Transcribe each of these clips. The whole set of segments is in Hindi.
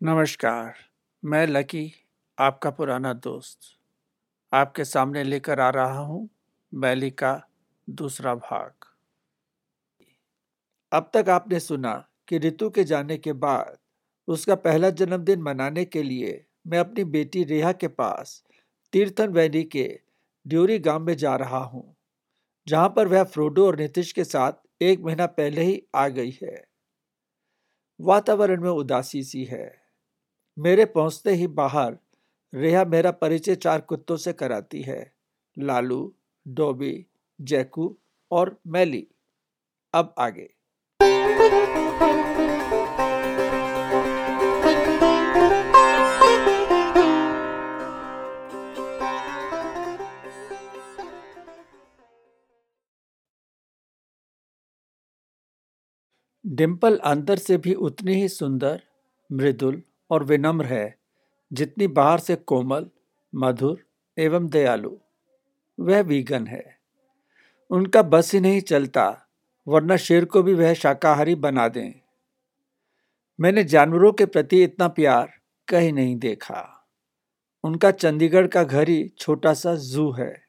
नमस्कार, मैं लकी, आपका पुराना दोस्त। आपके सामने लेकर आ रहा हूँ बैली का दूसरा भाग। अब तक आपने सुना कि ऋतु के जाने के बाद उसका पहला जन्मदिन मनाने के लिए मैं अपनी बेटी रेहा के पास तीर्थन वैली के ड्योरी गाँव में जा रहा हूँ, जहाँ पर वह फ्रोडो और नीतीश के साथ एक महीना पहले ही आ गई है। वातावरण में उदासी सी है। मेरे पहुँचते ही बाहर रेहा मेरा परिचय चार कुत्तों से कराती है, लालू, डोबी, जैकू और मैली। अब आगे। डिम्पल अंदर से भी उतनी ही सुंदर, मृदुल और विनम्र है, जितनी बाहर से कोमल, मधुर एवं दयालु। वह वीगन है। उनका बस ही नहीं चलता, वरना शेर को भी वह शाकाहारी बना दें। मैंने जानवरों के प्रति इतना प्यार कहीं नहीं देखा। उनका चंडीगढ़ का घर ही छोटा सा जू है,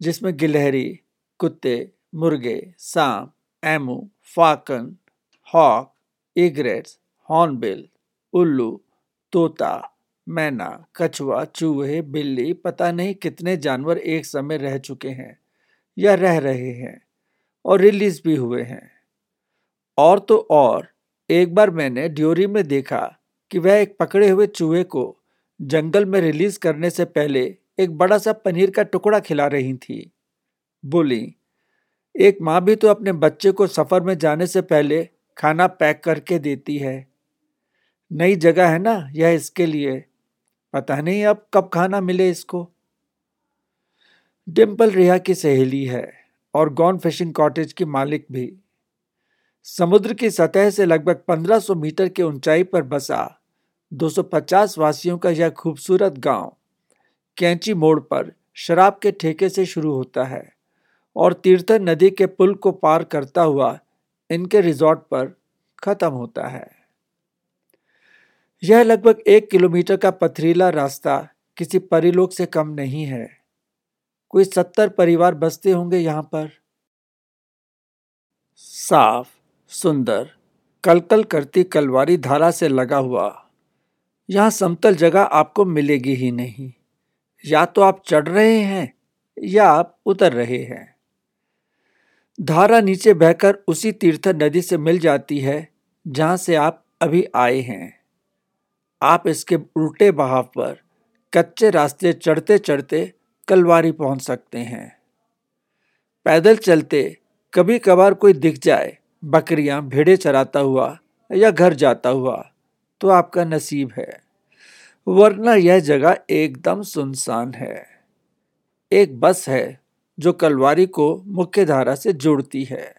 जिसमें गिलहरी, कुत्ते, मुर्गे, सांप emu falcon, hawk egrets hornbill उल्लू, तोता, मैना, कछुआ, चूहे, बिल्ली, पता नहीं कितने जानवर एक समय रह चुके हैं या रह रहे हैं और रिलीज़ भी हुए हैं। और तो और, एक बार मैंने ड्योरी में देखा कि वह एक पकड़े हुए चूहे को जंगल में रिलीज़ करने से पहले एक बड़ा सा पनीर का टुकड़ा खिला रही थी। बोली, एक माँ भी तो अपने बच्चे को सफ़र में जाने से पहले खाना पैक करके देती है। नई जगह है ना, यह इसके लिए। पता नहीं अब कब खाना मिले इसको। डिम्पल रिहा की सहेली है और गॉन फिशिंग कॉटेज की मालिक भी। समुद्र की सतह से लगभग 1500 मीटर की ऊंचाई पर बसा 250 वासियों का यह खूबसूरत गाँव। कैंची मोड़ पर शराब के ठेके से शुरू होता है और तीर्थन नदी के पुल को पार करता हुआ इनके रिजॉर्ट पर खत्म होता है। यह लगभग एक किलोमीटर का पथरीला रास्ता किसी परिलोक से कम नहीं है। कोई सत्तर परिवार बसते होंगे यहाँ पर। साफ़, सुंदर, कलकल करती कलवारी धारा से लगा हुआ। यहाँ समतल जगह आपको मिलेगी ही नहीं। या तो आप चढ़ रहे हैं, या आप उतर रहे हैं। धारा नीचे बहकर उसी तीर्थ नदी से मिल जाती है, जहाँ से आप अभी आए हैं। आप इसके उल्टे बहाव पर कच्चे रास्ते चढ़ते चढ़ते कलवारी पहुँच सकते हैं। पैदल चलते कभी कभार कोई दिख जाए, बकरियाँ, भेड़े चराता हुआ या घर जाता हुआ तो आपका नसीब है। वरना यह जगह एकदम सुनसान है। एक बस है जो कलवारी को मुख्य धारा से जोड़ती है।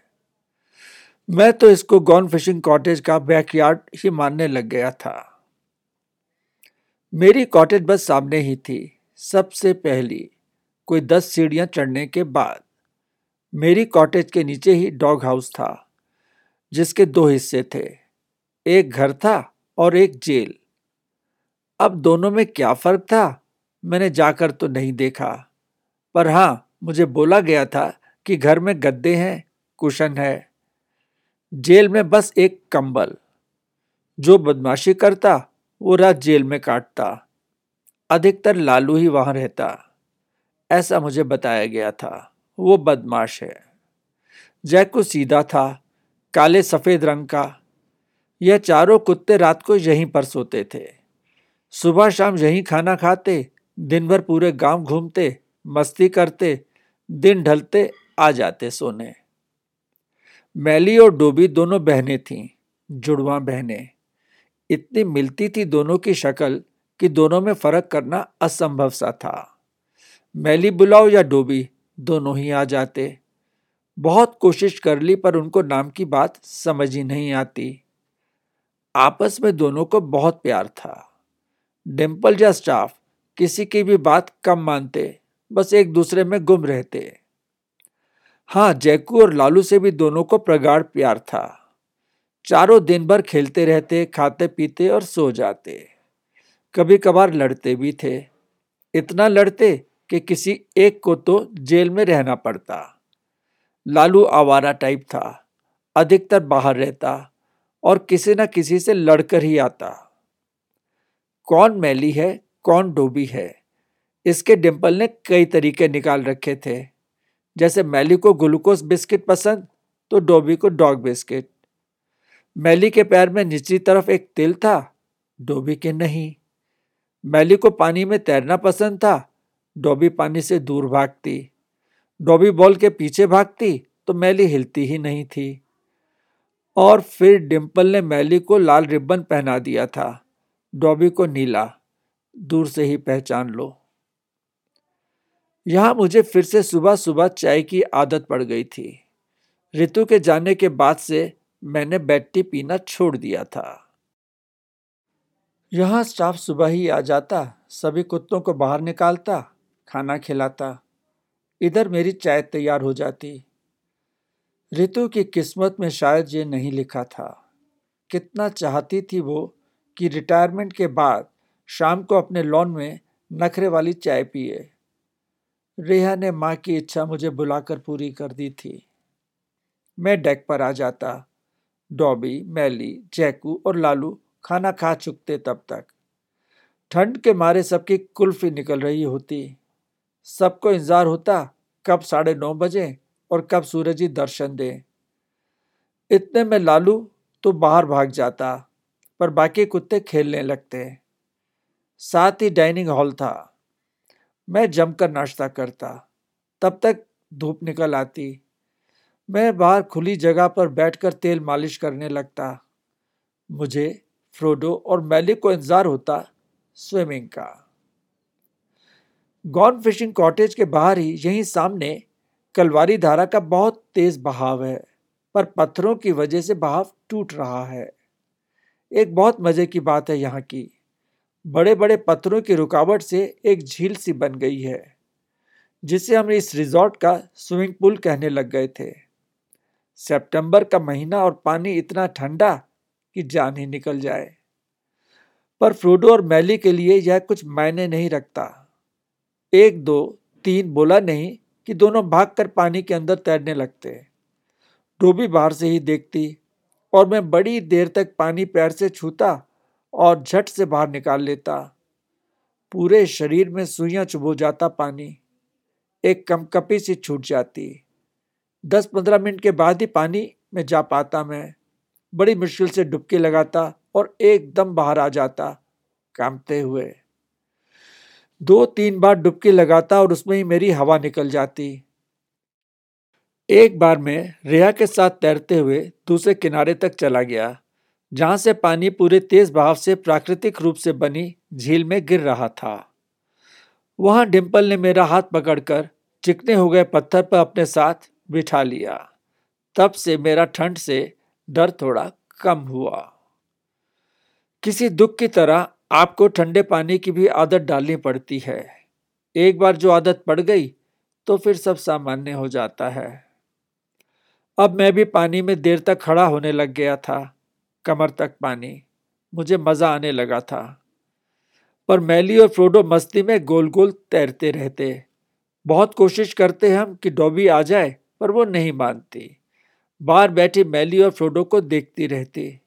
मैं तो इसको गॉन फिशिंग कॉटेज का बैकयार्ड ही मानने लग गया था। मेरी कॉटेज बस सामने ही थी। सबसे पहली, कोई दस सीढ़ियाँ चढ़ने के बाद। मेरी कॉटेज के नीचे ही डॉग हाउस था, जिसके दो हिस्से थे, एक घर था और एक जेल। अब दोनों में क्या फ़र्क था, मैंने जाकर तो नहीं देखा। पर हाँ, मुझे बोला गया था कि घर में गद्दे हैं, कुशन है। जेल में बस एक कंबल, जो बदमाशी करता वो रात जेल में काटता। अधिकतर लालू ही वहाँ रहता। ऐसा मुझे बताया गया था। वो बदमाश है। जैकू सीधा था, काले सफ़ेद रंग का। यह चारों कुत्ते रात को यहीं पर सोते थे। सुबह शाम यहीं खाना खाते दिन भर पूरे गाँव घूमते, मस्ती करते, दिन ढलते, आ जाते सोने। मैली और डोबी दोनों बहनें थीं, जुड़वा बहनें। इतनी मिलती थी दोनों की शक्ल कि दोनों में फ़र्क करना असंभव सा था। मैली बुलाओ या डोबी, दोनों ही आ जाते। बहुत कोशिश कर ली पर उनको नाम की बात समझ ही नहीं आती। आपस में दोनों को बहुत प्यार था। डिम्पल या स्टाफ किसी की भी बात कम मानते, बस एक दूसरे में गुम रहते। हाँ जैकू और लालू से भी दोनों को प्रगाढ़ प्यार था। चारों दिन भर खेलते रहते, खाते पीते और सो जाते। कभी कभार लड़ते भी थे। इतना लड़ते कि किसी एक को तो जेल में रहना पड़ता। लालू आवारा टाइप था। अधिकतर बाहर रहता और किसी न किसी से लड़कर ही आता। कौन मैली है, कौन डोबी है? इसके डिम्पल ने कई तरीके निकाल रखे थे। जैसे मैली को ग्लूकोज बिस्किट पसंद तो डोबी को डॉग बिस्किट। मैली के पैर में निचली तरफ़ एक तिल था, डोबी के नहीं। मैली को पानी में तैरना पसंद था, डोबी पानी से दूर भागती। डोबी बॉल के पीछे भागती तो मैली हिलती ही नहीं थी। और फिर डिम्पल ने मैली को लाल रिबन पहना दिया था। डॉबी को नीला, दूर से ही पहचान लो। यहाँ मुझे फिर से सुबह सुबह चाय की आदत पड़ गई थी। ऋतु के जाने के बाद से मैंने बैट्टी पीना छोड़ दिया था। यहाँ स्टाफ सुबह ही आ जाता, सभी कुत्तों को बाहर निकालता, खाना खिलाता। इधर मेरी चाय तैयार हो जाती। ऋतु की किस्मत में शायद ये नहीं लिखा था। कितना चाहती थी वो कि रिटायरमेंट के बाद शाम को अपने लॉन में नखरे वाली चाय पिए। रेहा ने माँ की इच्छा मुझे बुलाकर पूरी कर दी थी। मैं डेक पर आ जाता। डॉबी, मैली जैकू और लालू खाना खा चुकते तब तक। ठंड के मारे सबकी कुल्फी निकल रही होती। सबको इंतज़ार होता, कब साढ़े नौ बजे और कब सूरज ही दर्शन दे। इतने में लालू तो बाहर भाग जाता, पर बाकी कुत्ते खेलने लगते। साथ ही डाइनिंग हॉल था। मैं जमकर नाश्ता करता, तब तक धूप निकल आती। मैं बाहर खुली जगह पर बैठकर तेल मालिश करने लगता। मुझे फ्रोडो और मैली को इंतज़ार होता, स्विमिंग का। गॉन फिशिंग कॉटेज के बाहर ही, यहीं सामने, कलवारी धारा का बहुत तेज बहाव है, पर पत्थरों की वजह से बहाव टूट रहा है। एक बहुत मज़े की बात है यहाँ की। बड़े बड़े पत्थरों की रुकावट से एक झील सी बन गई है, जिसे हम इस रिजॉर्ट का स्विमिंग पूल कहने लग गए थे। सितंबर का महीना और पानी इतना ठंडा कि जान ही निकल जाए। पर फ्रूडो और मैली के लिए यह कुछ मायने नहीं रखता। एक, दो, तीन बोला नहीं कि दोनों भागकर पानी के अंदर तैरने लगते। डोबी बाहर से ही देखती और मैं बड़ी देर तक पानी पैर से छूता और झट से बाहर निकाल लेता। पूरे शरीर में सुइयाँ चुभो जाता पानी। एक कमकपी सी छूट जाती। दस पंद्रह मिनट के बाद ही पानी में जा पाता मैं। बड़ी मुश्किल से डुबकी लगाता और एकदम बाहर आ जाता कामते हुए। दो तीन बार डुबकी लगाता और उसमें ही मेरी हवा निकल जाती। एक बार मैं रेहा के साथ तैरते हुए दूसरे किनारे तक चला गया, जहाँ से पानी पूरे तेज बहाव से प्राकृतिक रूप से बनी झील में गिर रहा था। वहाँ डिम्पल ने मेरा हाथ पकड़कर चिकने हो गए पत्थर पर अपने साथ बिठा लिया। तब से मेरा ठंड से डर थोड़ा कम हुआ। किसी दुख की तरह आपको ठंडे पानी की भी आदत डालनी पड़ती है। एक बार जो आदत पड़ गई तो फिर सब सामान्य हो जाता है। अब मैं भी पानी में देर तक खड़ा होने लग गया था, कमर तक पानी। मुझे मज़ा आने लगा था। पर मैली और फ्रोडो मस्ती में गोल गोल तैरते रहते। बहुत कोशिश करते हम कि डॉबी आ जाए पर वो नहीं मानती। बाहर बैठी मैली और फ्रोडो को देखती रहती।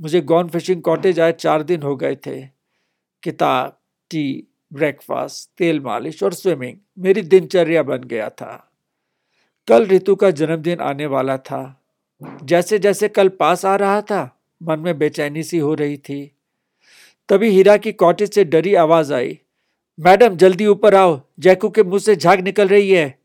मुझे गॉन फिशिंग कॉटेज आए चार दिन हो गए थे। किताब, टी, ब्रेकफास्ट, तेल मालिश और स्विमिंग। मेरी दिनचर्या बन गया था। कल ऋतु का जन्मदिन आने वाला था। जैसे जैसे कल पास आ रहा था, मन में बेचैनी सी हो रही थी। तभी हीरा की कॉटेज से डरी आवाज़ आई। मैडम, जल्दी ऊपर आओ। जैकू के मुँह से झाग निकल रही है।